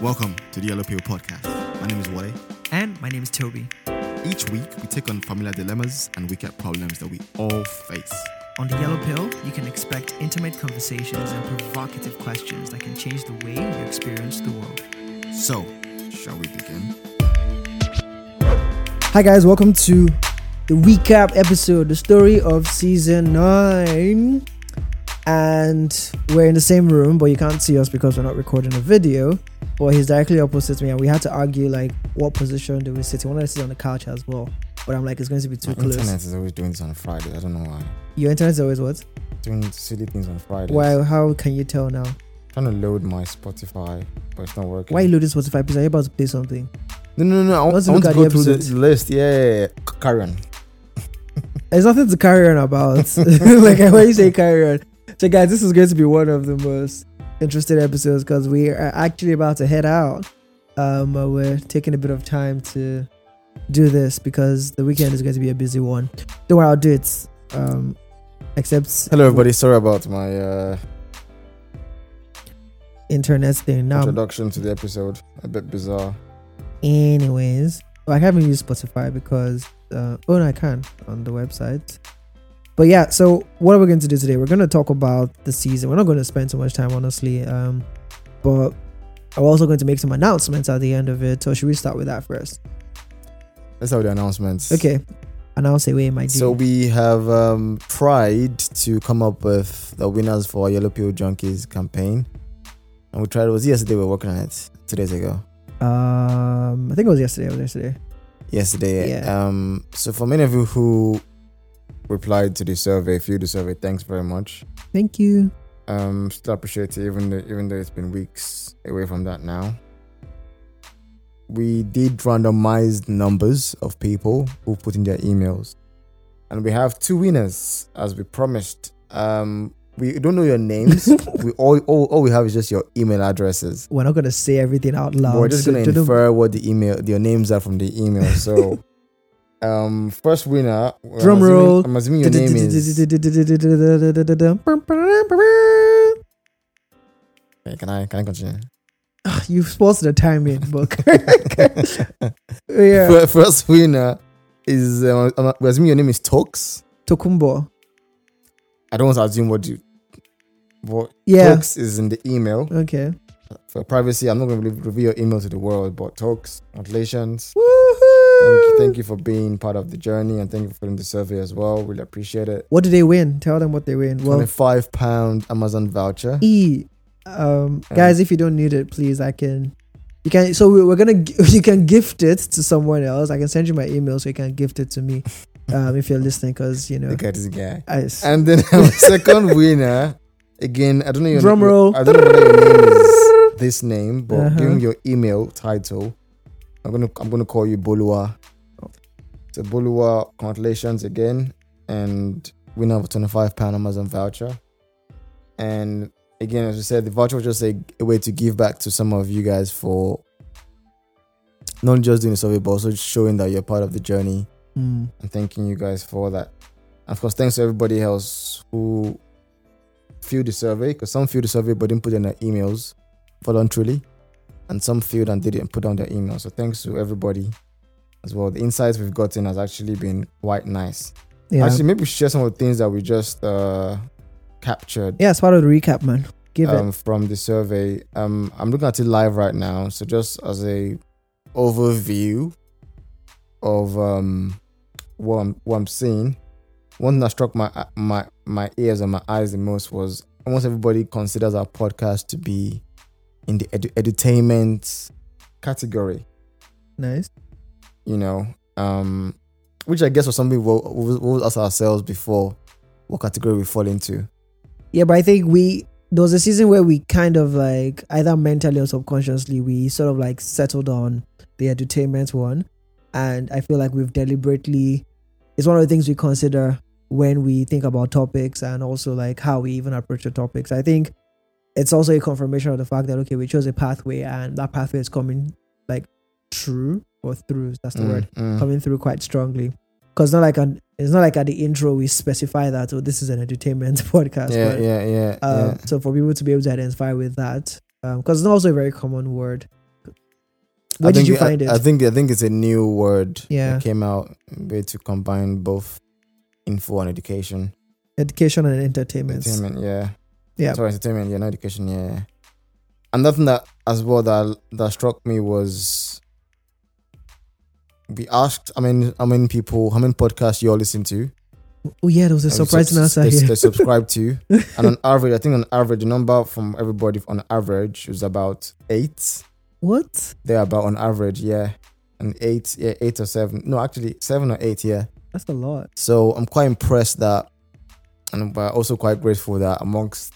Welcome to the Yellow Pill Podcast. My name is Wale. And my name is Toby. Each week, we take on familiar dilemmas and wicked problems that we all face. On the Yellow Pill, you can expect intimate conversations and provocative questions that can change the way you experience the world. So, shall we begin? Hi guys, welcome to the recap episode, the story of season nine. And we're in the same room, but you can't see us because we're not recording a video. But he's directly opposite to me, and we had to argue like what position do we sit. He wanted to sit on the couch as well, but I'm like it's going to be too My close. internet is always doing this on Friday. I don't know why. Your internet is always what? Doing silly things on Friday. Why? How can you tell now? Trying to load my Spotify, but it's not working. Why you loading Spotify? Because are you about to play something? No, no, no. I, want- Let's I want to go the through the, list. Yeah, yeah, yeah. Carry on. There's nothing to carry on about. like when you say carry on. So guys, this is going to be one of the most interesting episodes because we are actually about to head out. Um, we're taking a bit of time to do this because the weekend is going to be a busy one. Don't worry, I'll do it. Um, except Hello, everybody. Sorry about my uh, internet thing. Now, introduction to the episode. A bit bizarre. anyways, well, I haven't used Spotify because uh, oh no, I can on the website. But yeah, so what are we going to do today? We're going to talk about the season. We're not going to spend too much time, honestly. Um, but I'm also going to make some announcements at the end of it. So should we start with that first? Let's have the announcements. Okay, announce away my deal. So we have um, tried to come up with the winners for our Yellow Pill Junkies campaign, and we tried. It was yesterday. We were working on it. Two days ago. um, I think it was yesterday. It was yesterday. yesterday. Yeah. Um, so for many of you who replied to the survey, filled the survey, thanks very much. Thank you. Um, still appreciate it, even though, even though it's been weeks away from that now. We did randomized numbers of people who put in their emails, and we have two winners as we promised. Um, we don't know your names. we all, all all we have is just your email addresses. We're not going to say everything out loud. We're just gonna to the- infer what the email, your names are from the email. So, um, first winner. I'm Drum assuming- roll. I'm assuming your name is. Okay, can I can I continue? You've supposed the timing, but yeah. Fir- First winner is. Um, I'm I'm assuming your name is Tox. Tokumbo. I don't want to assume what you. What Yeah. Tox is in the email Okay. for privacy. I'm not going to reveal your email to the world, but Tox, congratulations. Woohoo! Thank you, thank you for being part of the journey and thank you for filling the survey as well. Really appreciate it. What did they win? Tell them what they win. Well, Twenty-five pound Amazon voucher. E. Um, guys, if you don't need it, please, I can. You can. So we- we're gonna. You can gift it to someone else. I can send you my email so you can gift it to me. Um, if you're listening, because you know, Look at this guy. I, And then our second winner, again, I don't know your Drum your- roll. I don't know whether your name is this name, but Uh-huh. give me your email title. I'm gonna I'm gonna call you Bolua. So Bolua, congratulations again, and winner of a 25 pound Amazon voucher. And again, as I said, the voucher was just a, a way to give back to some of you guys for not just doing the survey, but also showing that you're part of the journey Mm. and thanking you guys for that. And of course, thanks to everybody else who filled the survey because some filled the survey but didn't put in their emails voluntarily, and some filled and didn't put down their email. So thanks to everybody as well. The insights we've gotten has actually been quite nice. yeah. Actually, maybe share some of the things that we just uh, captured yeah, it's part of the recap, man. Give um, it. from the survey. Um, I'm looking at it live right now. So just as a overview of um, what I'm what I'm seeing, one thing that struck my my my ears and my eyes the most was almost everybody considers our podcast to be in the edu- edutainment category. Nice. You know, um, which I guess was something we'll, we'll, we'll ask ourselves before what category we fall into. Yeah, but I think we there was a season where we kind of like either mentally or subconsciously we sort of like settled on the entertainment one, and I feel like we've deliberately it's one of the things we consider when we think about topics and also like how we even approach the topics. I think it's also a confirmation of the fact that okay, we chose a pathway and that pathway is coming like true or through. That's the Mm, word mm. coming through quite strongly. Because not like an, it's not like at the intro we specify that oh this is an entertainment podcast. yeah, but, yeah, yeah, um, yeah. So for people to be able to identify with that, because it's also a very common word Where I did you I- find it? I think I think it's a new word. Yeah. that came out way to combine both info and education. Education and entertainment. Entertainment, yeah. Yeah. Sorry, entertainment, yeah, not education, yeah. Another thing that as well that that struck me was we asked how many how many people how many podcasts you all listen to. Oh yeah, there was a surprising answer they, here. they subscribe to. and on average, I think on average, the number from everybody on average was about eight. what? They're about on average, yeah. And eight, yeah, eight or seven. No, actually seven or eight, yeah. That's a lot. So I'm quite impressed that and but also quite grateful that amongst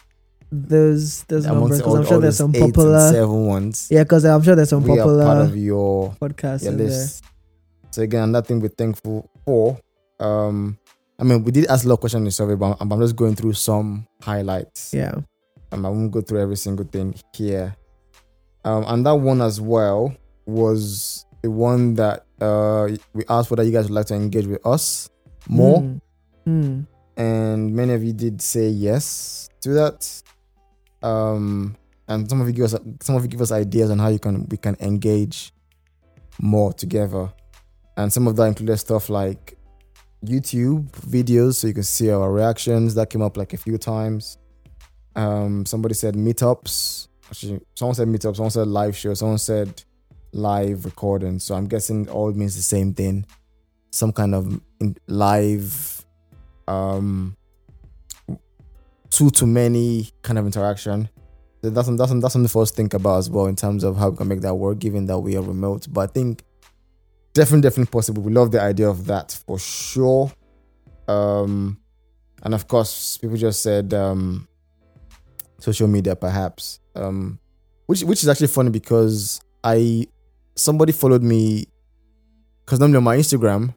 Those those numbers because I'm sure there's some popular. seven ones, Yeah, because I'm sure there's some we are part popular of your podcast your in there. So again, nothing we're thankful for. Um, I mean, we did ask a lot of questions in the survey, but I'm, I'm just going through some highlights. Yeah. Um, I won't go through every single thing here. Um, and that one as well was the one that uh we asked whether you guys would like to engage with us more, Mm. Mm. and many of you did say yes to that. Um, and some of you give us some of you give us ideas on how you can we can engage more together, and some of that included stuff like YouTube videos, so you can see our reactions. That came up like a few times. Um, somebody said meetups. Actually, someone said meetups. Someone said live show. Someone said live recording. So I'm guessing all means the same thing. Some kind of live, um, two to many kind of interaction. So that's that's that's something for us to think about as well in terms of how we can make that work, given that we are remote. But I think definitely, definitely possible. We love the idea of that for sure. Um, and of course, people just said um, social media, perhaps. Um, which which is actually funny because I somebody followed me because normally on my Instagram,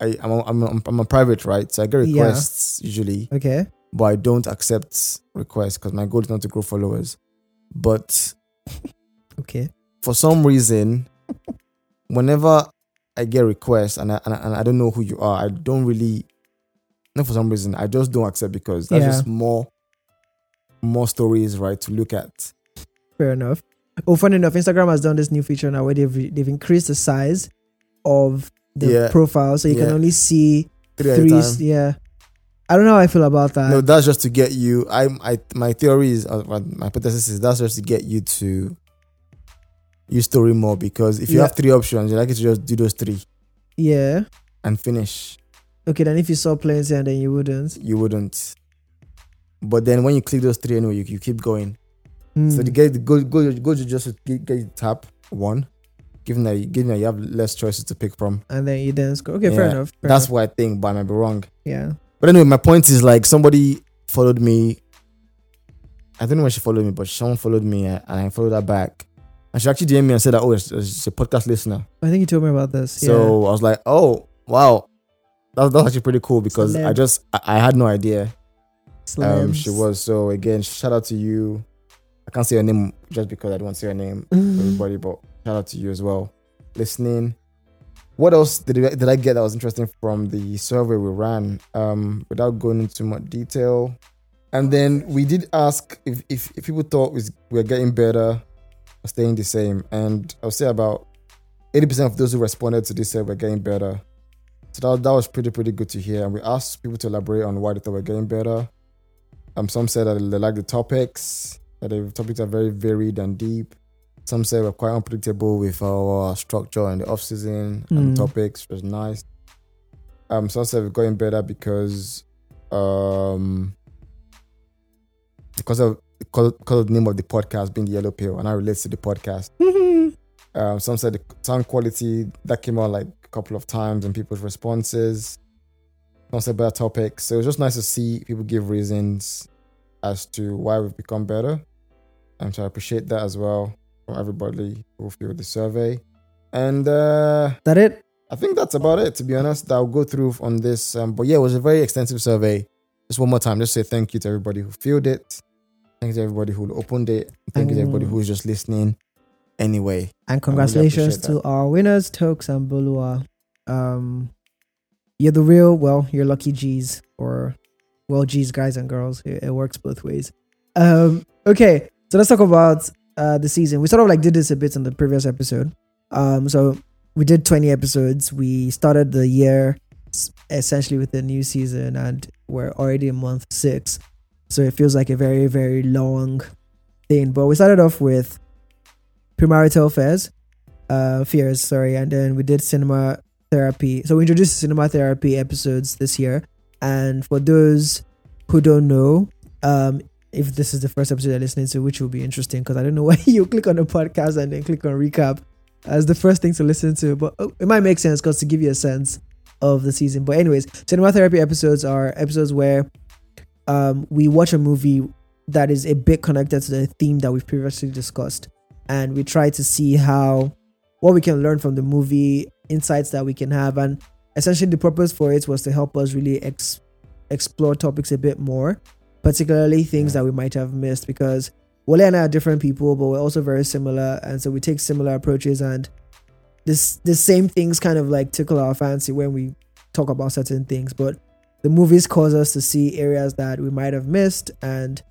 I I'm a, I'm, a, I'm a private right, so I get Yeah. requests usually, Okay. But I don't accept requests because my goal is not to grow followers. But Okay. for some reason, whenever I get requests and I, and I, and I don't know who you are, I don't really. Not for some reason, I just don't accept because that's Yeah. just more, more stories, right, to look at. Fair enough. Oh, funny enough, Instagram has done this new feature now where they've they've increased the size of the Yeah. profile, so you can only see Three, three. at a time. Yeah. I don't know how I feel about that. No, that's just to get you. I, I, my theory is, uh, my hypothesis is that's just to get you to use story more because if you Yeah. have three options, you like to just do those three yeah. and finish. Okay, then if you saw plenty and then you wouldn't. You wouldn't. But then when you click those three anyway, you, you keep going. Hmm. So to get the go go go to just get, get tap one, given that you, given that you have less choices to pick from. and then you then score. Okay, fair enough. fair That's enough. what I think, but I might be wrong. yeah. But anyway, my point is like somebody followed me. I don't know when she followed me, but someone followed me and I followed her back. And she actually DM'd me and said that, oh, it's a podcast listener. I think you told me about this. So I was like, oh, wow. That, that's actually pretty cool because I just, I, I had no idea um, she was. So again, shout out to you. I can't say your name just because I don't want to say your name, everybody, but shout out to you as well. Listening. What else did I, did I get that was interesting from the survey we ran? Um, without going into much detail, and then we did ask if if, if people thought we were getting better or staying the same, and I'll say about eighty percent of those who responded to this said we're getting better. So that, that was pretty pretty good to hear. And we asked people to elaborate on why they thought we're getting better. Um, some said that they like the topics, that the topics are very varied and deep. Some say we're quite unpredictable with our structure and the off season and Mm. topics, which was nice. Um, some said we're going better because um because of because because of the name of the podcast being the yellow pill and I relates to the podcast. Um, some said the sound quality that came out like a couple of times and people's responses. Some said better topics. So it was just nice to see people give reasons as to why we've become better. And so I appreciate that as well from everybody who filled the survey. And uh, that it? I think that's about it, to be honest. that I'll go through on this. Um, but yeah, it was a very extensive survey. Just one more time, just say thank you to everybody who filled it. Thank you to everybody who opened it. Thank you to everybody who's just listening. Anyway, And congratulations appreciate to our winners, Tokes and Bolua. Um, you're the real, well, you're lucky G's or well G's guys and girls. It, it works both ways. Um, okay, so let's talk about uh the season. We sort of like did this a bit in the previous episode, Um, so we did 20 episodes. We started the year essentially with the new season, and we're already in month six. So it feels like a very, very long thing. But we started off with premarital affairs, uh, fears, sorry, and then we did cinema therapy. So we introduced cinema therapy episodes this year. And for those who don't know, um, if this is the first episode you're listening to, which will be interesting because I don't know why you click on the podcast and then click on recap as the first thing to listen to, but oh, it might make sense because to give you a sense of the season. But anyways, cinema therapy episodes are episodes where um, we watch a movie that is a bit connected to the theme that we've previously discussed, and we try to see how what we can learn from the movie, insights that we can have, and essentially the purpose for it was to help us really ex- explore topics a bit more, particularly things that we might have missed because Wale and I are different people, but we're also very similar, and so we take similar approaches and this the same things kind of like tickle our fancy when we talk about certain things. But the movies cause us to see areas that we might have missed, and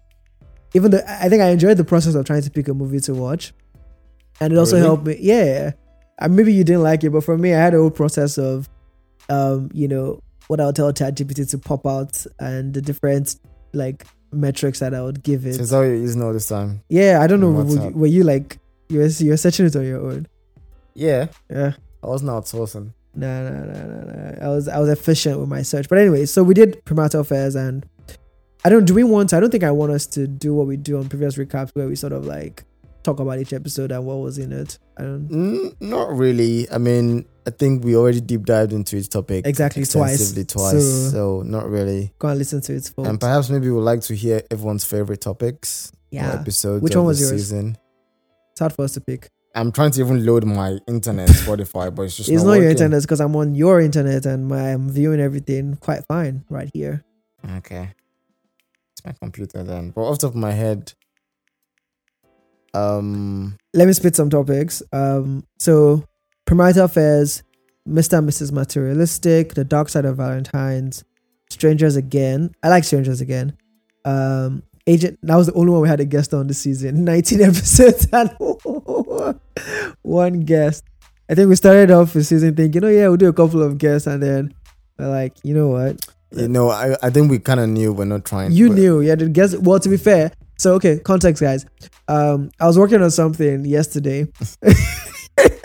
even though I think I enjoyed the process of trying to pick a movie to watch, and it also Really? helped me. Yeah, maybe you didn't like it, but for me, I had a whole process of, um, you know, what I'll tell ChatGPT to pop out and the different like metrics that I would give it. Since how you're using all this time. Yeah, I don't know. Were you, were you like you're you're searching it on your own? Yeah, Yeah. I wasn't outsourcing. No, no, no, no, no. I was I was efficient with my search. But anyway, so we did premarital affairs and I don't do we want to I don't think I want us to do what we do on previous recaps where we sort of like talk about each episode and what was in it. I don't Mm, not really. I mean, I think we already deep dived into each topic Exactly, twice. twice. So- So, not really. go and listen to it. And perhaps maybe we'd like to hear everyone's favorite topics yeah. Episode. Which one was yours? Season. It's hard for us to pick. I'm trying to even load my internet Spotify, but it's just It's not, not your internet because I'm on your internet and my, I'm viewing everything quite fine right here. Okay. It's my computer then. But off the top of my head, um, let me spit some topics. Um, so premarital affairs, Mr. and Mrs. Materialistic, The Dark Side of Valentine's, Strangers Again. I like Strangers Again. Um, Agent. That was the only one we had a guest on this season. 19 episodes and one guest. I think we started off the season thinking, oh yeah, we'll do a couple of guests, and then we're like, you know what? you know, I, I think we kind of knew we're not trying. You knew, yeah. The guest, Well, to be fair, so okay, context, guys. Um, I was working on something yesterday. it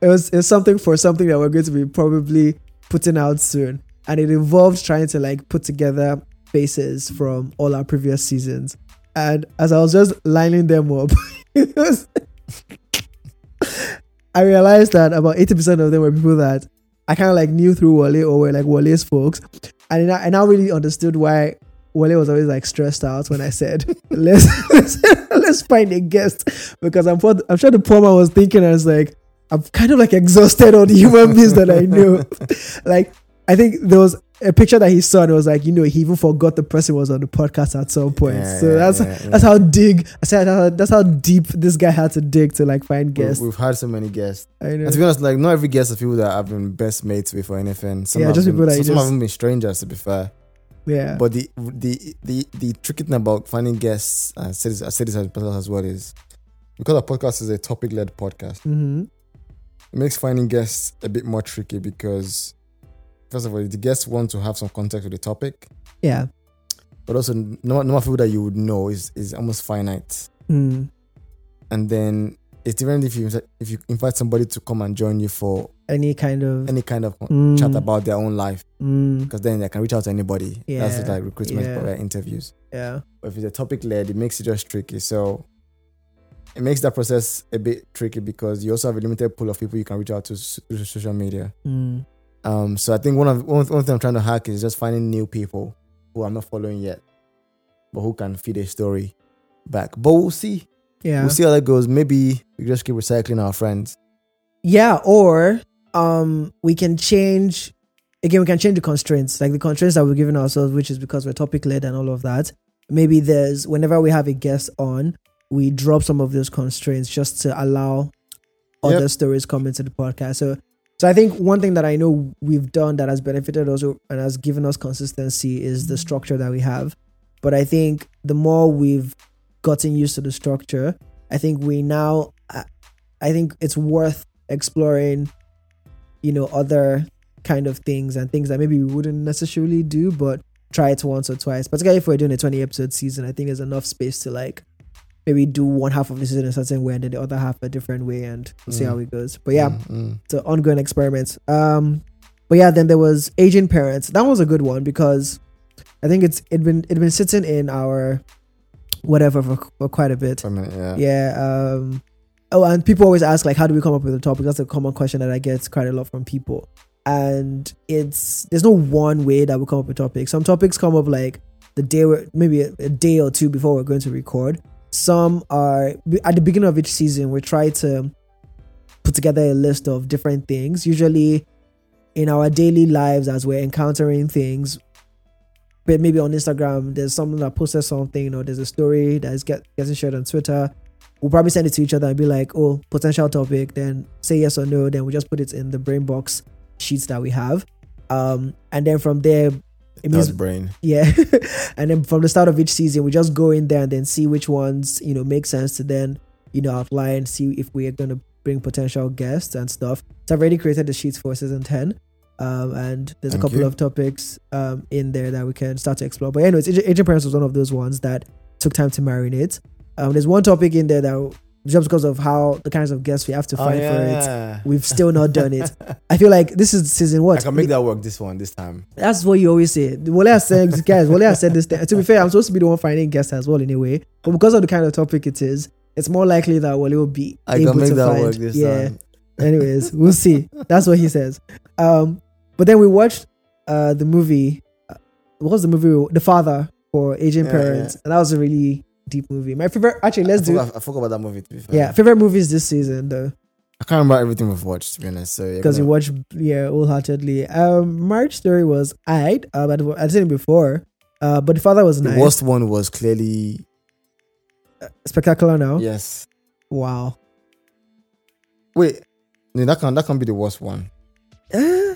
was it's something for something that we're going to be probably putting out soon, and it involved trying to like put together faces from all our previous seasons. And as I was just lining them up, was. I realized that about eighty percent of them were people that I kind of like knew through Wale or were like Wale's folks, and I, I now really understood why Wale was always like stressed out when I said let's let's, let's find a guest because I'm I'm sure the poor man was thinking I was like I'm kind of like exhausted on the human beings that I know. like I think there was a picture that he saw and it was like you know he even forgot the person was on the podcast at some point. Yeah, so yeah, that's yeah, that's how dig I said that's how, that's how deep this guy had to dig to like find We- guests. We've had so many guests. I know. And to be honest, like not every guest are people that I've been best mates with or anything. Some Yeah, just been, people that you some just- have been strangers to be fair. Yeah. But the the the the tricky thing about finding guests, I said this, I said this as well, is because our podcast is a topic led podcast. hmm It makes finding guests a bit more tricky because first of all, the guests want to have some context with the topic, Yeah. but also no number of people that you would know is is almost finite. Mm. And then it's different if you if you invite somebody to come and join you for Any kind of any kind of Mm. chat about their own life. Mm. because then they can reach out to anybody. That's like recruitment yeah. interviews. Yeah. But if it's a topic led, it makes it just tricky. So it makes that process a bit tricky because you also have a limited pool of people you can reach out to through social media. Mm. Um, so I think one of one, one thing I'm trying to hack is just finding new people who I'm not following yet, but who can feed a story back. But we'll see. Yeah. We'll see how that goes. Maybe we just keep recycling our friends. Yeah, or um we can change again we can change the constraints, like the constraints that we're giving ourselves, which is because we're topic led and all of that. Maybe there's whenever we have a guest on, we drop some of those constraints just to allow Yep. other stories come into the podcast. So so I think one thing that I know we've done that has benefited us and has given us consistency is the structure that we have. But I think the more we've gotten used to the structure, I think we now I- I think it's worth exploring, you know, other kind of things and things that maybe we wouldn't necessarily do, but try it once or twice. Particularly if we're doing a 20 episode season, I think there's enough space to like maybe do one half of the season a certain way and then the other half a different way and we'll see Mm. how it goes. But yeah, Mm, mm. it's an ongoing experiment. Um, but yeah, then there was aging parents. That was a good one because I think it's it been it been sitting in our whatever for, for quite a bit. For a minute, yeah. Yeah. Um. Oh, and people always ask like, how do we come up with a topic? That's a common question that I get quite a lot from people. And it's there's no one way that we come up with topics. Some topics come up like the day, we're, maybe a, a day or two before we're going to record. Some are at the beginning of each season. We try to put together a list of different things. Usually, in our daily lives, as we're encountering things, but maybe on Instagram, there's someone that posted something, or there's a story that is get, getting shared on Twitter. We'll probably send it to each other and be like, "Oh, potential topic." Then say yes or no. Then we just put it in the brain box sheets that we have, um, and then from there, it means That's brain. yeah. and then from the start of each season, we just go in there and then see which ones, you know, make sense to then, you know, outline, and see if we are going to bring potential guests and stuff. So I've already created the sheets for season 10. Um, and there's Thank a couple you. of topics um, in there that we can start to explore. But anyways, Aging Parents was one of those ones that took time to marinate. Um, there's one topic in there that just because of how the kinds of guests we have to Oh, find for it, we've still not done it. I feel like this is season what? I can make that work this one, this time. That's what you always say. Wale has said, guys, Wale has said this. Thing. To be fair, I'm supposed to be the one finding guests as well, in a way. But because of the kind of topic it is, it's more likely that Wale will be I able can make to that find. work this yeah. time. Anyways, we'll see. That's what he says. Um, but then we watched uh the movie. uh, What was the movie? we- The Father for Aging Yeah, Parents, and that was a really deep movie. My favorite. Actually, let's I do. forgot, I forgot about that movie, to be fair. Yeah, favorite movies this season though, I can't remember everything we've watched, to be honest. So, yeah, because we gonna- watched yeah wholeheartedly. Um, Marriage Story was alright. Uh, but I'd seen it before. Uh, but the Father was the nice. worst one was clearly. Spectacular now. Yes. Wow. Wait. No, that can that can be the worst one. Uh,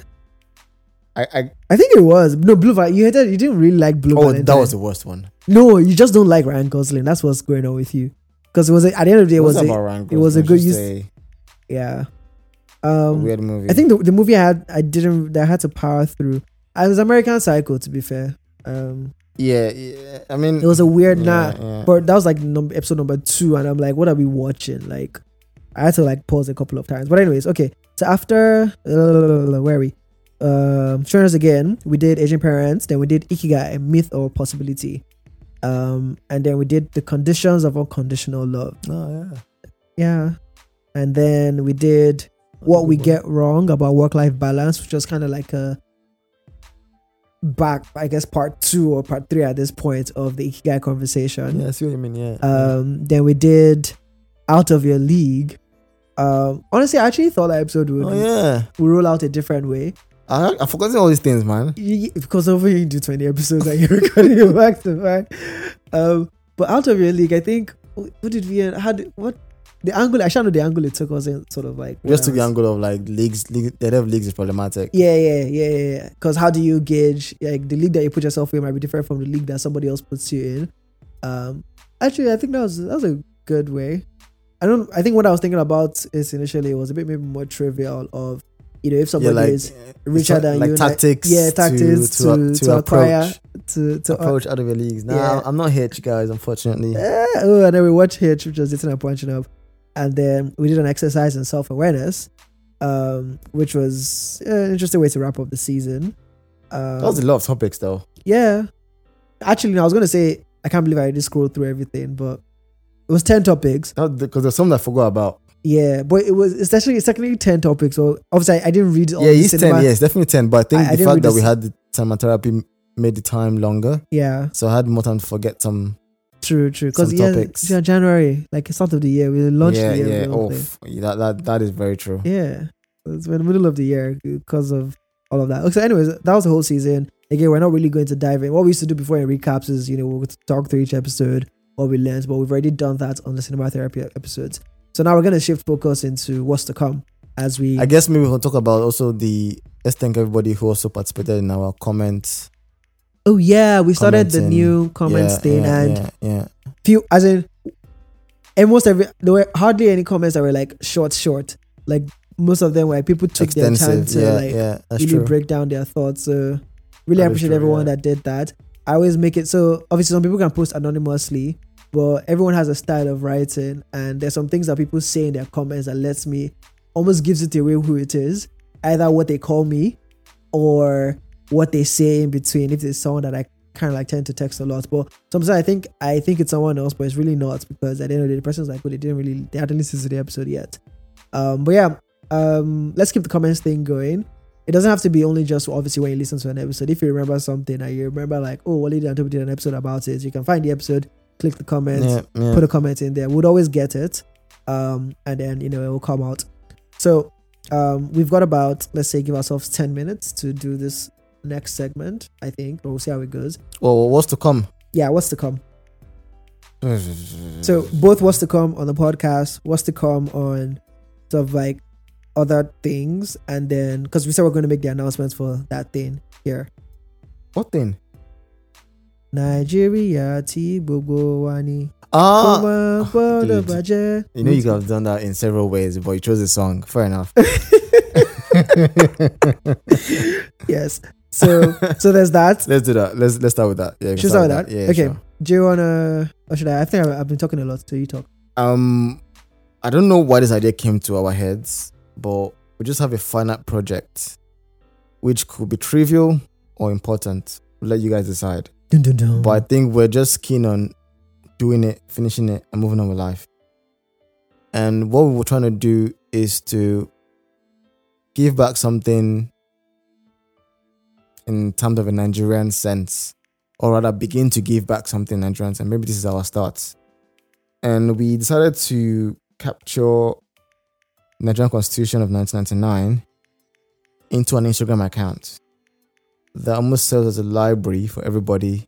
I, I I think it was no Blue. You hated. You didn't really like Blue. oh that was the worst one. no. You just don't like Ryan Gosling. That's what's going on with you. Because it was a, at the end of the day, it was a, it was a good use- a- yeah. Um, weird movie. I think the, the movie I had I didn't that I had to power through. I was American Psycho to be fair. Um, Yeah, yeah. I mean, it was a weird yeah, nah. yeah. But that was like number episode number two, and I'm like, what are we watching? Like, I had to like pause a couple of times. But anyways, okay. So after uh, where are we? Um, Strangers Again. We did Aging Parents. Then we did Ikigai, a Myth or Possibility. Um, and then we did the conditions of unconditional love. Oh yeah. Yeah. And then we did what we get wrong about work life balance, which was kind of like a back, I guess, part two or part three at this point of the Ikigai conversation. Yeah, I see what you mean. Yeah. Um, then we did Out of Your League. Um, honestly, I actually thought that episode would, oh yeah. would roll out a different way. I I forgotten all these things, man. Y- Because over here you do 20 episodes and you're recording back to back. Um, but Out of Your League, I think, what did we, how did, what, the angle, I should know the angle it took was in sort of like. Just took when the angle of like leagues, league, the of leagues is problematic. Yeah, yeah, yeah, yeah. Because how do you gauge like the league that you put yourself in might be different from the league that somebody else puts you in. Um, actually, I think that was that was a good way. I don't. I think what I was thinking about is initially it was a bit maybe more trivial of you know if Yeah, somebody like is uh, richer than like you, like- tactics. yeah tactics to to, to, to, acquire approach to to approach out of your leagues. Nah, yeah. I'm not here, you guys. Unfortunately. Eh, oh, and then we watched Hitch, which was sitting and punching up, and then we did an exercise in self awareness, um, which was uh, an interesting way to wrap up the season. Um, That was a lot of topics, though. Yeah. Actually, no, I was gonna say I can't believe I just scrolled through everything, but it was ten topics. Because there's some that I forgot about. Yeah, but it was it's actually it's technically ten topics. So obviously I, I didn't read all yeah, it's cinema. ten. Yeah, it's definitely ten. But I think I- I the didn't fact that we had the cinema therapy made the time longer, Yeah, so I had more time to forget some. true, true. Because yeah, topics. yeah, January, like start of the year, we launched yeah, the year. yeah. with the whole Oh, f- that that that is very true. Yeah, it's been the middle of the year because of all of that. Okay, so anyways, that was the whole season. Again, we're not really going to dive in. What we used to do before in recaps is, you know, we'll talk through each episode, what we learned, but we've already done that on the cinema therapy episodes. So now we're going to shift focus into what's to come as we. I guess maybe we'll talk about also the. Let's thank everybody who also participated in our comments. oh yeah, we started the new comments yeah, thing, yeah, and yeah, yeah. few as in almost every there were hardly any comments that were like short, short. Like most of them like people took their time to like really true. break down their thoughts. So really That appreciate true, everyone that did that. I always make it so obviously some people can post anonymously, but everyone has a style of writing, and there's some things that people say in their comments that lets me almost gives it away who it is, either what they call me or what they say in between. If it's someone that I kind of like tend to text a lot, but sometimes I think I think it's someone else, but it's really not because at the end of the day, the person's like, well, they didn't really they hadn't listened to the episode yet. Um, but yeah, um, let's keep the comments thing going. It doesn't have to be only just obviously when you listen to an episode. If you remember something and you remember like, oh, Wale and Toby did an episode about it, you can find the episode, click the comments, Yeah, yeah. put a comment in there. We'd always get it, um, and then you know it will come out. So um, we've got about let's say give ourselves ten minutes to do this next segment. I think, but we'll see how it goes. well, what's to come? Yeah, what's to come? So both what's to come on the podcast, what's to come on sort of like other things, and then because we said we're going to make the announcements for that thing here. what thing? Nigeria ti gbogbo wa ni. Ah, dude. you know you could have done that in several ways, but you chose the song. Fair enough. yes. So so there's that. Let's do that. Let's let's start with that. Yeah, Should start with that? Yeah, okay. sure. Do you wanna or should I? I think I've, I've been talking a lot, so you talk. Um, I don't know why this idea came to our heads, but we just have a finite project, which could be trivial or important. We'll let you guys decide. Dun, dun, dun. But I think we're just keen on doing it, finishing it, and moving on with life. And what we were trying to do is to give back something in terms of a Nigerian sense, or rather begin to give back something Nigerian and maybe this is our start. And we decided to capture Nigerian Constitution of 1999 into an Instagram account that almost serves as a library for everybody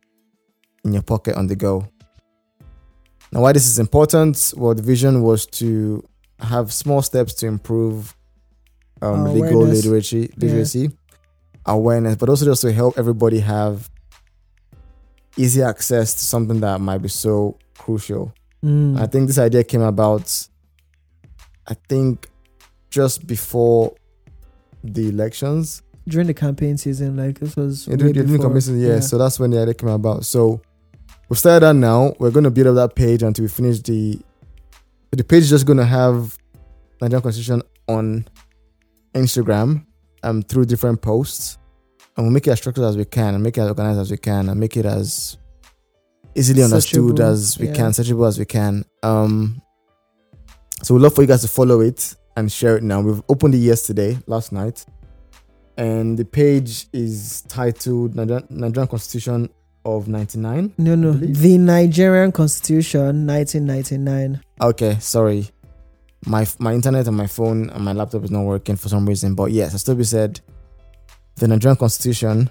in your pocket on the go. Now, why this is important? Well, the vision was to have small steps to improve um, Uh, legal awareness. literacy, Yeah. literacy, awareness, but also just to help everybody have easy access to something that might be so crucial. Mm. I think this idea came about, I think, just before the elections. During the campaign season, like this was Yeah, way during the before. commission, yeah, So that's when the idea came about. So we've started that now. We're going to build up that page until we finish the. The page is just going to have Nigerian Constitution on Instagram um through different posts, and we'll make it as structured as we can, and make it as organized as we can, and make it as easily understood Searchable, as we yeah. can, searchable as we can. Um, so we'd love for you guys to follow it and share it now. We've opened it yesterday, last night, and the page is titled Nigerian, Constitution of '99. No, no, the Nigerian Constitution, 1999. Okay, sorry. My my internet and my phone and my laptop is not working for some reason. But yes, as Toby said, the Nigerian Constitution,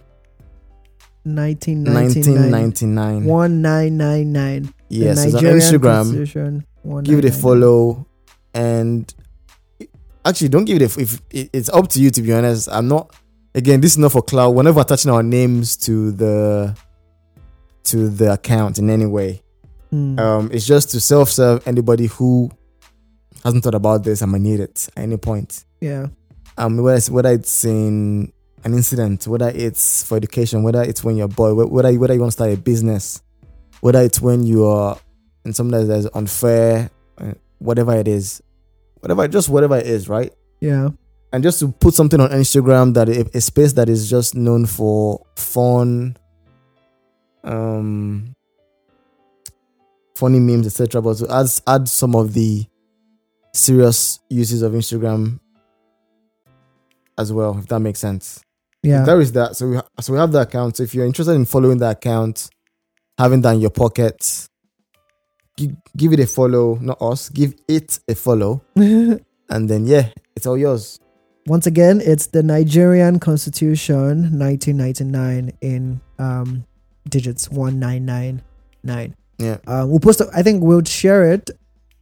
1999. 1999. 1999. Yes, it's on Instagram. Give it a follow, and actually, don't give it a. If it- it's up to you, to be honest. I'm not. Again, this is not for cloud. We're never attaching our names to the to the account in any way. Hmm. Um, it's just to self-serve anybody who hasn't thought about this and might need it at any point. yeah. um whether it's, whether it's in an incident, whether it's for education, whether it's when you're a boy, whether whether you want to start a business, whether it's when you are in something that's unfair, uh, whatever it is, whatever just whatever it is, right? Yeah. And just to put something on Instagram that a, a space that is just known for fun, um, funny memes, etc. But to add add some of the serious uses of Instagram as well, if that makes sense. Yeah. There is that. So we ha- so we have the account. So if you're interested in following the account, having that in your pocket, gi- give it a follow. Not us. Give it a follow, and then yeah, it's all yours. Once again, it's the Nigerian Constitution, 1999, in um, digits 1999. Yeah. Um, we'll post. I think we'll share it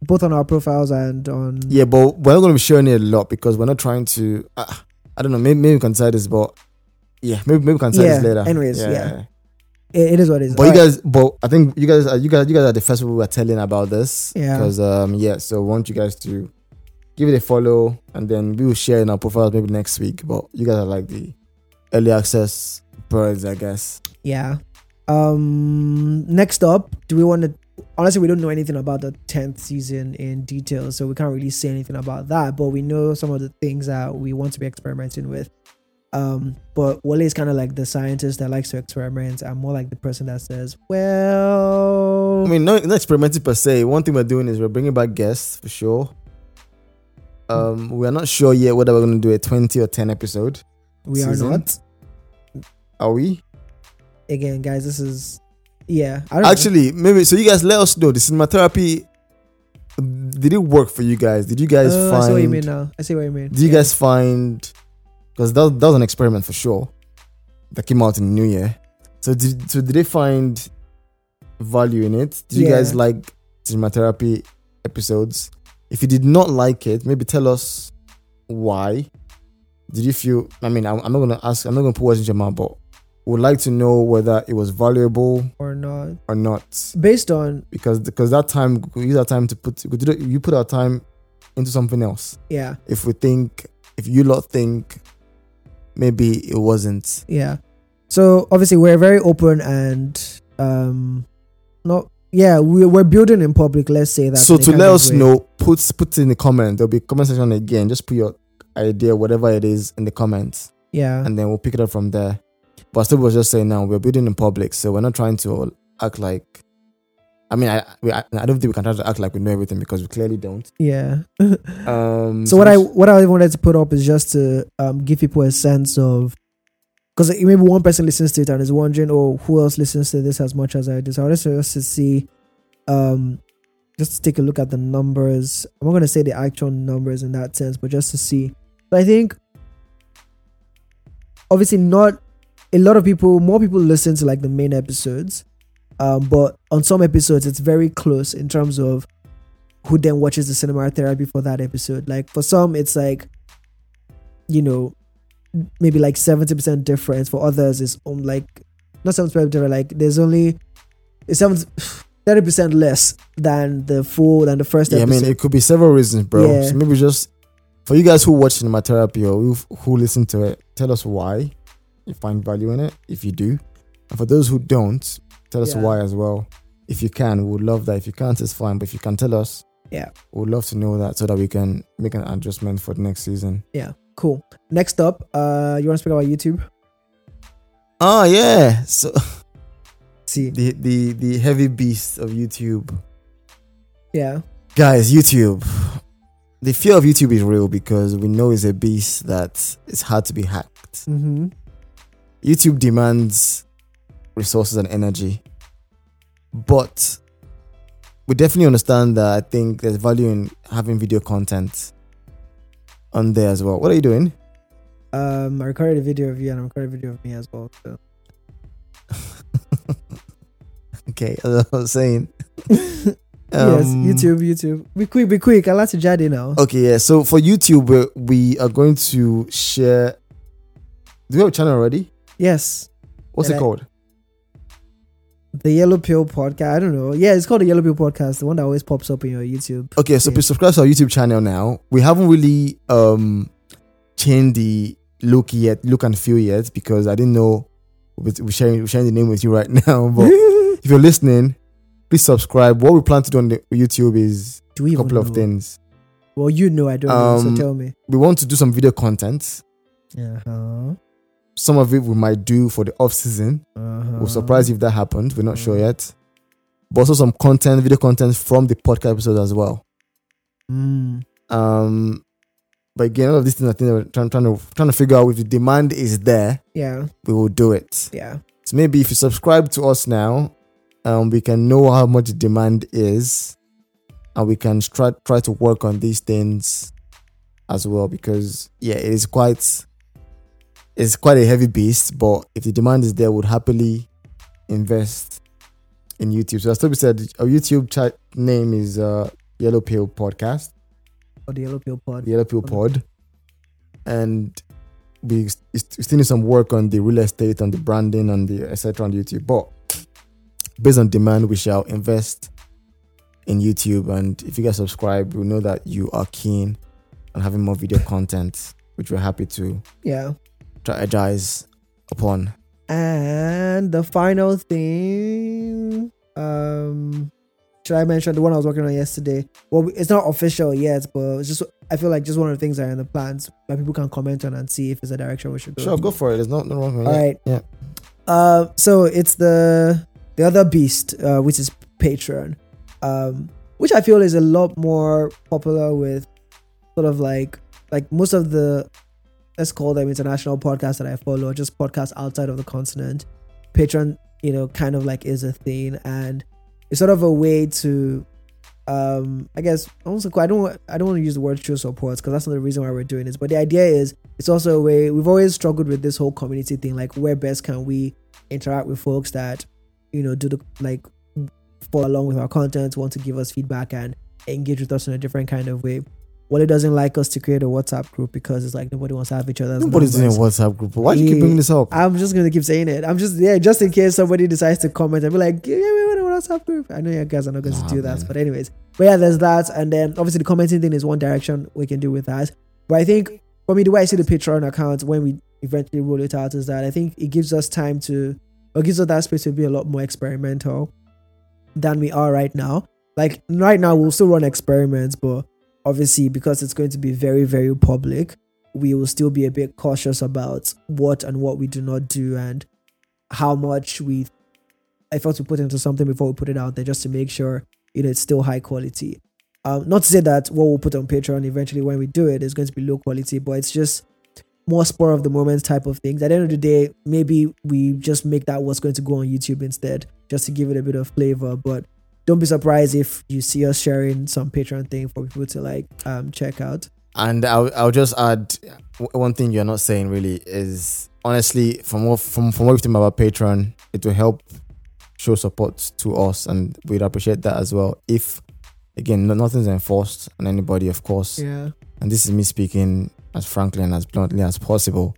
both on our profiles and on. Yeah, but we're not going to be sharing it a lot because we're not trying to. Uh, I don't know. Maybe, maybe we can decide this, but yeah, maybe maybe we can decide Yeah, this later. anyways, yeah. It, it is what it is. But you Alright. guys, but I think you guys, are, you guys, you guys are the first people we are telling about this. Yeah. Because um, yeah. So I want you guys to give it a follow, and then we will share in our profiles maybe next week. But you guys are like the early access birds, I guess. Yeah. Um. Next up, do we want to? Honestly, we don't know anything about the tenth season in detail, so we can't really say anything about that. But we know some of the things that we want to be experimenting with. Um. But Wale is kind of like the scientist that likes to experiment. I'm more like the person that says, "Well, I mean, not, not experimenting per se. One thing we're doing is we're bringing back guests for sure. Um, we are not sure yet whether we're going to do a 20 or 10 episode. we are not." Are we? Again, guys, this is yeah. I don't know. Actually, maybe so. You guys let us know the cinematherapy. Did it work for you guys? Did you guys Uh, find? I see what you mean now. I see what you mean. Did you Yeah. guys find? Because that, that was an experiment for sure. That came out in the new year. So did so did they find value in it? Did you guys like cinematherapy episodes? If you did not like it, maybe tell us why. Did you feel? I mean, I'm, I'm not gonna ask. I'm not gonna put words in your mouth, but would like to know whether it was valuable or not? or not. Based on Because because that time we use that time to put we did it- you put our time into something else. yeah, If we think if you lot think maybe it wasn't. yeah. So obviously we're very open and um, not yeah we we're building in public. Let's say that. so to let us way. know, put put in the comment. There'll be comment section again. Just put your idea, whatever it is, in the comments, Yeah, and then we'll pick it up from there. But still, was just saying now we're building in public, so we're not trying to act like. I mean, I I, I don't think we can try to act like we know everything because we clearly don't. yeah. Um. so what I what I wanted to put up is just to um give people a sense of because maybe one person listens to it and is wondering, oh, who else listens to this as much as I do? So I wanted to just to see, um, just to take a look at the numbers. I'm not gonna say the actual numbers in that sense, but just to see. But I think obviously not a lot of people, more people listen to like the main episodes, um, but on some episodes it's very close in terms of who then watches the cinema therapy for that episode. Like for some, it's like, you know, maybe like seventy percent difference. For others, it's um like not seventy percent different. Like there's only it's thirty percent less than the full than the first Yeah, I mean, it could be several reasons, bro. Yeah. So maybe just for you guys who watch cinema therapy or who, who listen to it, tell us why you find value in it, if you do. And for those who don't, tell us Yeah. why as well. If you can, we would love that. If you can't, it's fine. But if you can tell us, Yeah. we would love to know that so that we can make an adjustment for the next season. yeah, cool. Next up, uh, you want to speak about YouTube? Oh yeah. So See, the the the heavy beast of YouTube. yeah, Guys, YouTube. The fear of YouTube is real because we know it's a beast that is hard to be hacked. mm-hmm. YouTube demands resources and energy. But we definitely understand that I think there's value in having video content on there as well. What are you doing? Um, I recorded a video of you and I recorded a video of me as well. So. okay, as I was saying. yes, Um, YouTube, YouTube. Be quick, be quick. I'll like to jaddy now. Okay, yeah. So for YouTube, we we are going to share. Do we have a channel already? Yes, What's And it I- called? The Yellow Pill Podcast. I don't know. Yeah, it's called the Yellow Pill Podcast. The one that always pops up in your YouTube. Okay, so please subscribe to our YouTube channel now. We haven't really um changed the look yet, look and feel yet, because I didn't know we're sharing we're sharing the name with you right now. But if you're listening, please subscribe. What we plan to do on the YouTube is Do we a couple of know? things. Well, you know, I don't know. Um, So tell me. We want to do some video content. Uh-huh. Some of it we might do for the off season. Uh-huh. We'll surprise you if that happened. We're not sure yet. But also some content, video content from the podcast episode as well. Mm. Um, but again, all of these things I think we're trying, trying to trying to figure out if the demand is there, Yeah, we will do it. yeah. So maybe if you subscribe to us now, um, we can know how much demand is, and we can try try to work on these things as well. Because yeah, it is quite it's quite a heavy beast. But if the demand is there, would happily invest in YouTube. So as Toby said, our YouTube chat name is uh, Yellow Pill Podcast. Or the Yellow Pill Pod. the Yellow Pill Pod, and we still need some work on the real estate, on the branding, on the etc. on YouTube. But based on demand, we shall invest in YouTube. And if you guys subscribe, we know that you are keen on having more video content, which we're happy to Yeah. Strategize upon. And the final thing, um, should I mention the one I was working on yesterday? Well, it's not official yet, but it's just I feel like just one of the things that are in the plans that people can comment on and see if it's a direction we should go. Sure, go for it. There's no, no wrong All right. Yeah. Uh, so it's the the other beast, uh, which is Patreon, um, which I feel is a lot more popular with sort of like like most of the let's call them international podcasts that I follow, just podcasts outside of the continent. Patreon, you know, kind of like is a thing, and it's sort of a way to um i guess also i don't i don't want to use the word show supports because that's not the reason why we're doing this but the idea is it's also a way we've always struggled with this whole community thing like where best can we interact with folks that you know do the like follow along with our content want to give us feedback and engage with us in a different kind of way Wally doesn't like us to create a whatsapp group because it's like nobody wants to have each other's Nobody's in a. WhatsApp group. Why do you keep bringing this up? I'm just gonna keep saying it. I'm just yeah, just in case somebody decides to comment and be like, yeah, we want a WhatsApp group. I know you guys are not going Nah, to do that, but anyways, but yeah, there's that, and then obviously the commenting thing is one direction we can do with that. But I think for me, the way I see the Patreon account when we eventually roll it out is that I think it gives us time to, or gives us that space to be a lot more experimental than we are right now. Like right now, we'll still run experiments, but obviously because it's going to be very, very public, we will still be a bit cautious about what and what we do not do and how much we I effort to put into something before we put it out there just to make sure you know it's still high quality. Um, not to say that what we'll put on Patreon eventually when we do it is going to be low quality, but it's just more spur of the moment type of things. At the end of the day, maybe we just make that what's going to go on YouTube instead, just to give it a bit of flavor. But don't be surprised if you see us sharing some Patreon thing for people to like um check out. And I'll, I'll just add one thing you're not saying really is honestly from what from, from what we've about Patreon, it will help show support to us, and we'd appreciate that as well. If again, no, nothing's enforced on anybody, of course, Yeah. and this is me speaking as frankly and as bluntly as possible,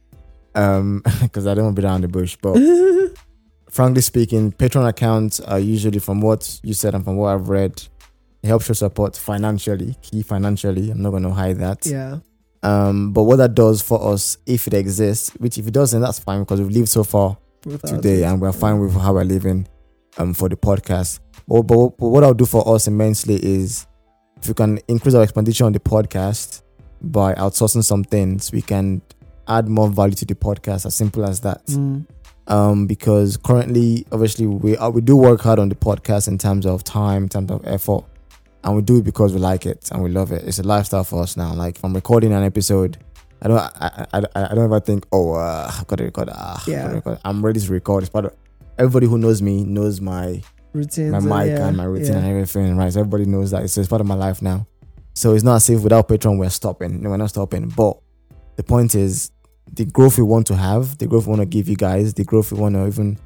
um, because I don't want to be down the bush, but frankly speaking, Patreon accounts are usually, from what you said and from what I've read, it helps show support financially, key financially. I'm not going to hide that. yeah. Um, but what that does for us, if it exists, which if it doesn't, that's fine because we've lived so far Without today it. and we're fine with how we're living um, for the podcast. But, but, but what I'll do for us immensely is if we can increase our expenditure on the podcast by outsourcing some things, we can add more value to the podcast. As simple as that Mm. Um, because currently, obviously, we uh, we do work hard on the podcast in terms of time, in terms of effort, and we do it because we like it and we love it. It's a lifestyle for us now. Like from recording an episode, I don't I I, I, don't ever think, oh, uh, I've got to record. Ah, Yeah. gotta record. I'm ready to record. It's part of everybody who knows me knows my routine, my mic yeah, and my routine yeah. and everything, right? So everybody knows that. So it's part of my life now. So it's not as if without Patreon we're stopping. No, we're not stopping. But the point is, the growth we want to have, the growth we want to give you guys, the growth we want to even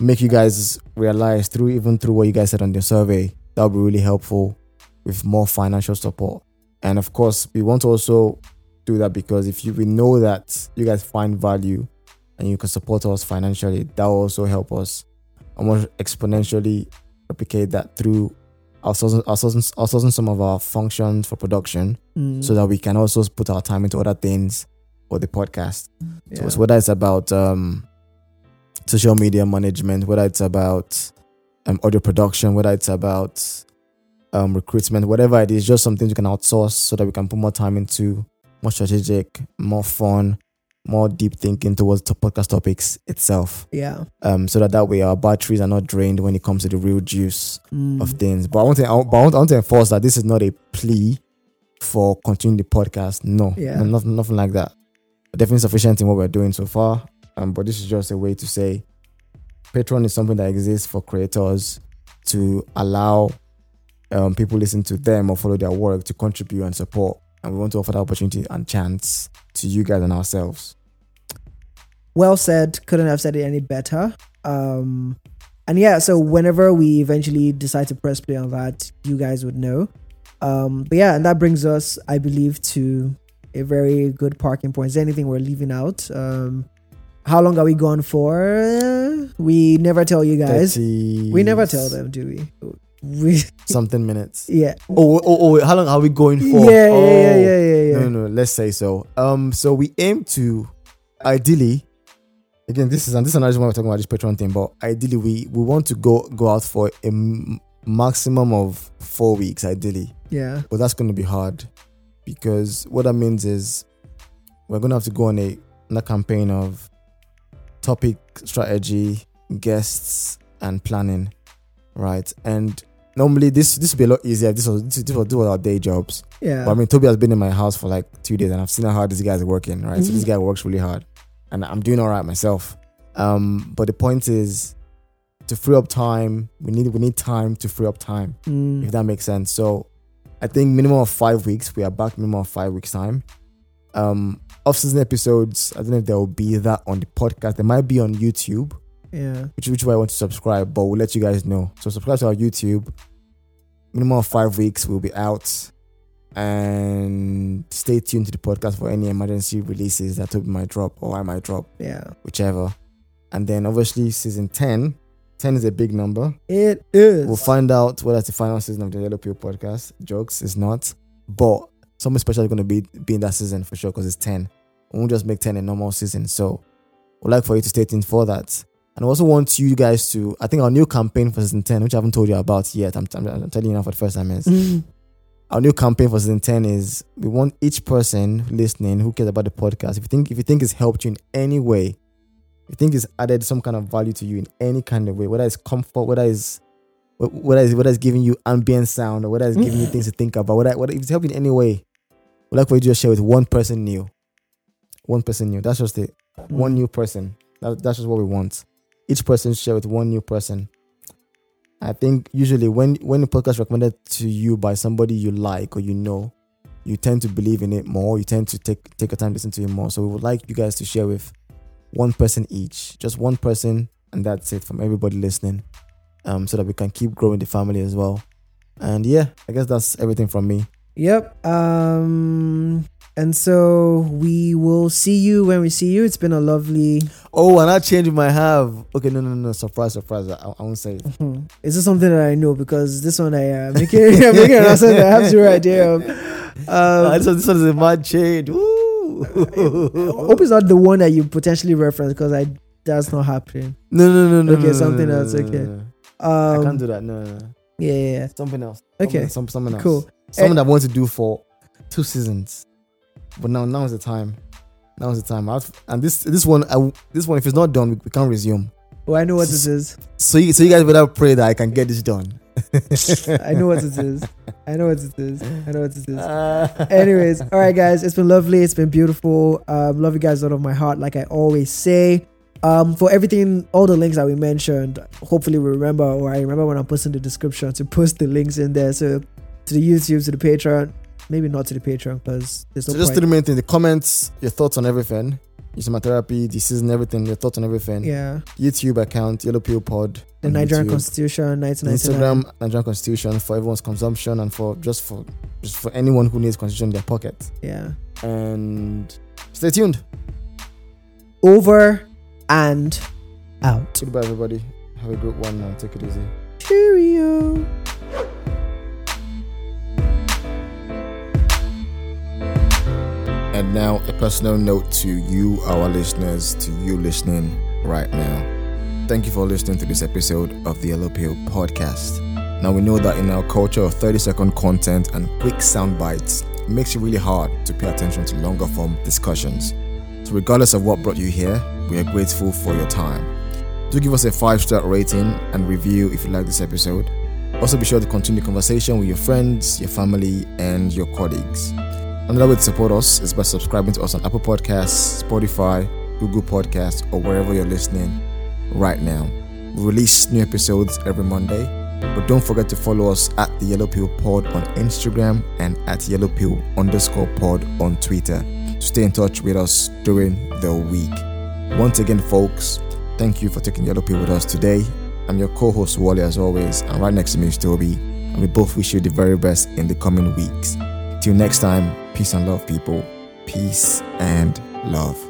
make you guys realize through even through what you guys said on the survey, that would be really helpful with more financial support. And of course, we want to also do that because if you we know that you guys find value and you can support us financially, that will also help us almost exponentially replicate that through outsourcing, outsourcing, outsourcing some of our functions for production Mm. so that we can also put our time into other things for the podcast. So it's whether it's about um, social media management, whether it's about um, audio production, whether it's about um, recruitment, whatever it is, just some things we can outsource so that we can put more time into more strategic, more fun, more deep thinking towards the podcast topics itself. yeah. Um, so that that way our batteries are not drained when it comes to the real juice Mm. of things. But I want to, I want, I want to enforce that this is not a plea for continuing the podcast. No, Yeah. no, nothing, nothing like that. Definitely sufficient in what we're doing so far. Um, but this is just a way to say Patreon is something that exists for creators to allow um, people listen to them or follow their work to contribute and support. And we want to offer that opportunity and chance to you guys and ourselves. well said couldn't have said it any better um and yeah so whenever we eventually decide to press play on that you guys would know um but yeah and that brings us i believe to a very good parking point is anything we're leaving out um how long are we gone for we never tell you guys we never tell them do we we something minutes. yeah Oh, oh, oh, wait, how long are we going for? yeah oh. yeah yeah yeah yeah. No, no, let's say so. Um, so we aim to, ideally, again, this is and this is another why we're talking about this Patreon thing. But ideally, we we want to go go out for a m- maximum of four weeks, ideally. yeah But that's going to be hard because what that means is we're going to have to go on a, on a campaign of topic strategy, guests, and planning, right? And normally this this would be a lot easier. This was this, was, this was our day jobs. yeah But I mean, Toby has been in my house for like two days, and I've seen how hard this guy's working, right? So this guy works really hard, and I'm doing all right myself. Um, but the point is, to free up time, we need we need time to free up time Mm. if that makes sense. So I think minimum of five weeks. We are back minimum of five weeks time. Um, off season episodes. I don't know if there will be that on the podcast. There might be on YouTube, yeah which which way I want to subscribe, but we'll let you guys know. So subscribe to our YouTube. Minimum of five weeks. We'll be out, and stay tuned to the podcast for any emergency releases that Toby might drop or I might drop, yeah whichever. And then obviously season 10. 10 is a big number. it is We'll find out whether it's the final season of the Yellow Pill podcast. Jokes is not, but something special is going to be be in that season for sure because it's 10. We won't just make 10 a normal season. So we'd like for you to stay tuned for that. And I also want you guys to, I think our new campaign for season 10, which I haven't told you about yet, I'm, I'm, I'm telling you now for the first time, is Mm. our new campaign for season 10 is we want each person listening who cares about the podcast, if you think if you think it's helped you in any way, you think it's added some kind of value to you in any kind of way, whether it's comfort, whether it's whether it's, whether it's giving you ambient sound or whether it's giving you mm. things to think about, whether, whether if it's helping in any way, we'd like for you to just share with one person new. One person new. That's just it. Hmm. One new person. That, that's just what we want. Each person share with one new person. I think usually when when the podcast recommended to you by somebody you like or you know, you tend to believe in it more. You tend to take take your time to listen to it more. So we would like you guys to share with one person each, just one person, and that's it from everybody listening, um, so that we can keep growing the family as well. And yeah, I guess that's everything from me. Yep. Um and so we will see you when we see you. It's been a lovely Oh, and I changed my have. Okay, no, no, no, surprise, surprise. I, I won't say it. Hmm. Is this something that I know? Because this one I uh, making I'm making an announcement that I have zero idea of. Um, this, one, this one is a mad change. Woo! Hope it's not the one that you potentially reference because I that's not happening. No, no, no, no. Okay, no, no, something no, else, no, okay. no. I Um, can't do that. No, no, no. yeah, yeah, yeah. Something else. Okay, Something, some, something else. cool. Something Eh. that I want to do for two seasons. But now, now is the time. Now is the time. I've, and this, this one, I, this one, if it's not done, we, we can't resume. Oh, I know what this is. So, you, so you guys better pray that I can get this done. I know what it is. I know what it is. I know what it is. Uh, Anyways, all right, guys, it's been lovely. It's been beautiful. Um, love you guys out of my heart, like I always say. Um, for everything, all the links that we mentioned, hopefully we remember, or I remember when I'm posting the description to post the links in there. So to the YouTube, to the Patreon, maybe not to the Patreon because there's no so just to point. the main thing, the comments, your thoughts on everything. Your therapy, the season, everything, your thoughts on everything. yeah, YouTube account, Yellow Pill Pod. the Nigerian YouTube. Constitution, 1999. Instagram Nigerian Constitution for everyone's consumption and for just for just for anyone who needs Constitution in their pocket. Yeah, And stay tuned. over and out. Goodbye, everybody. Have a good one and take it easy. Cheerio. And now, a personal note to you, our listeners, to you listening right now. Thank you for listening to this episode of the Yellow Pill podcast. Now, we know that in our culture of 30 second content and quick sound bites, it makes it really hard to pay attention to longer form discussions. So, regardless of what brought you here, we are grateful for your time. Do give us a five star rating and review if you like this episode. Also, be sure to continue the conversation with your friends, your family, and your colleagues. Another way to support us is by subscribing to us on Apple Podcasts, Spotify, Google Podcasts, or wherever you're listening right now. We release new episodes every Monday, but don't forget to follow us at the Yellow Pill Pod on Instagram and at Yellow Pill underscore pod on Twitter to stay in touch with us during the week. Once again, folks, thank you for taking Yellow Pill with us today. I'm your co-host Wally as always, and right next to me is Toby, and we both wish you the very best in the coming weeks. Till next time, peace and love, people. Peace and love.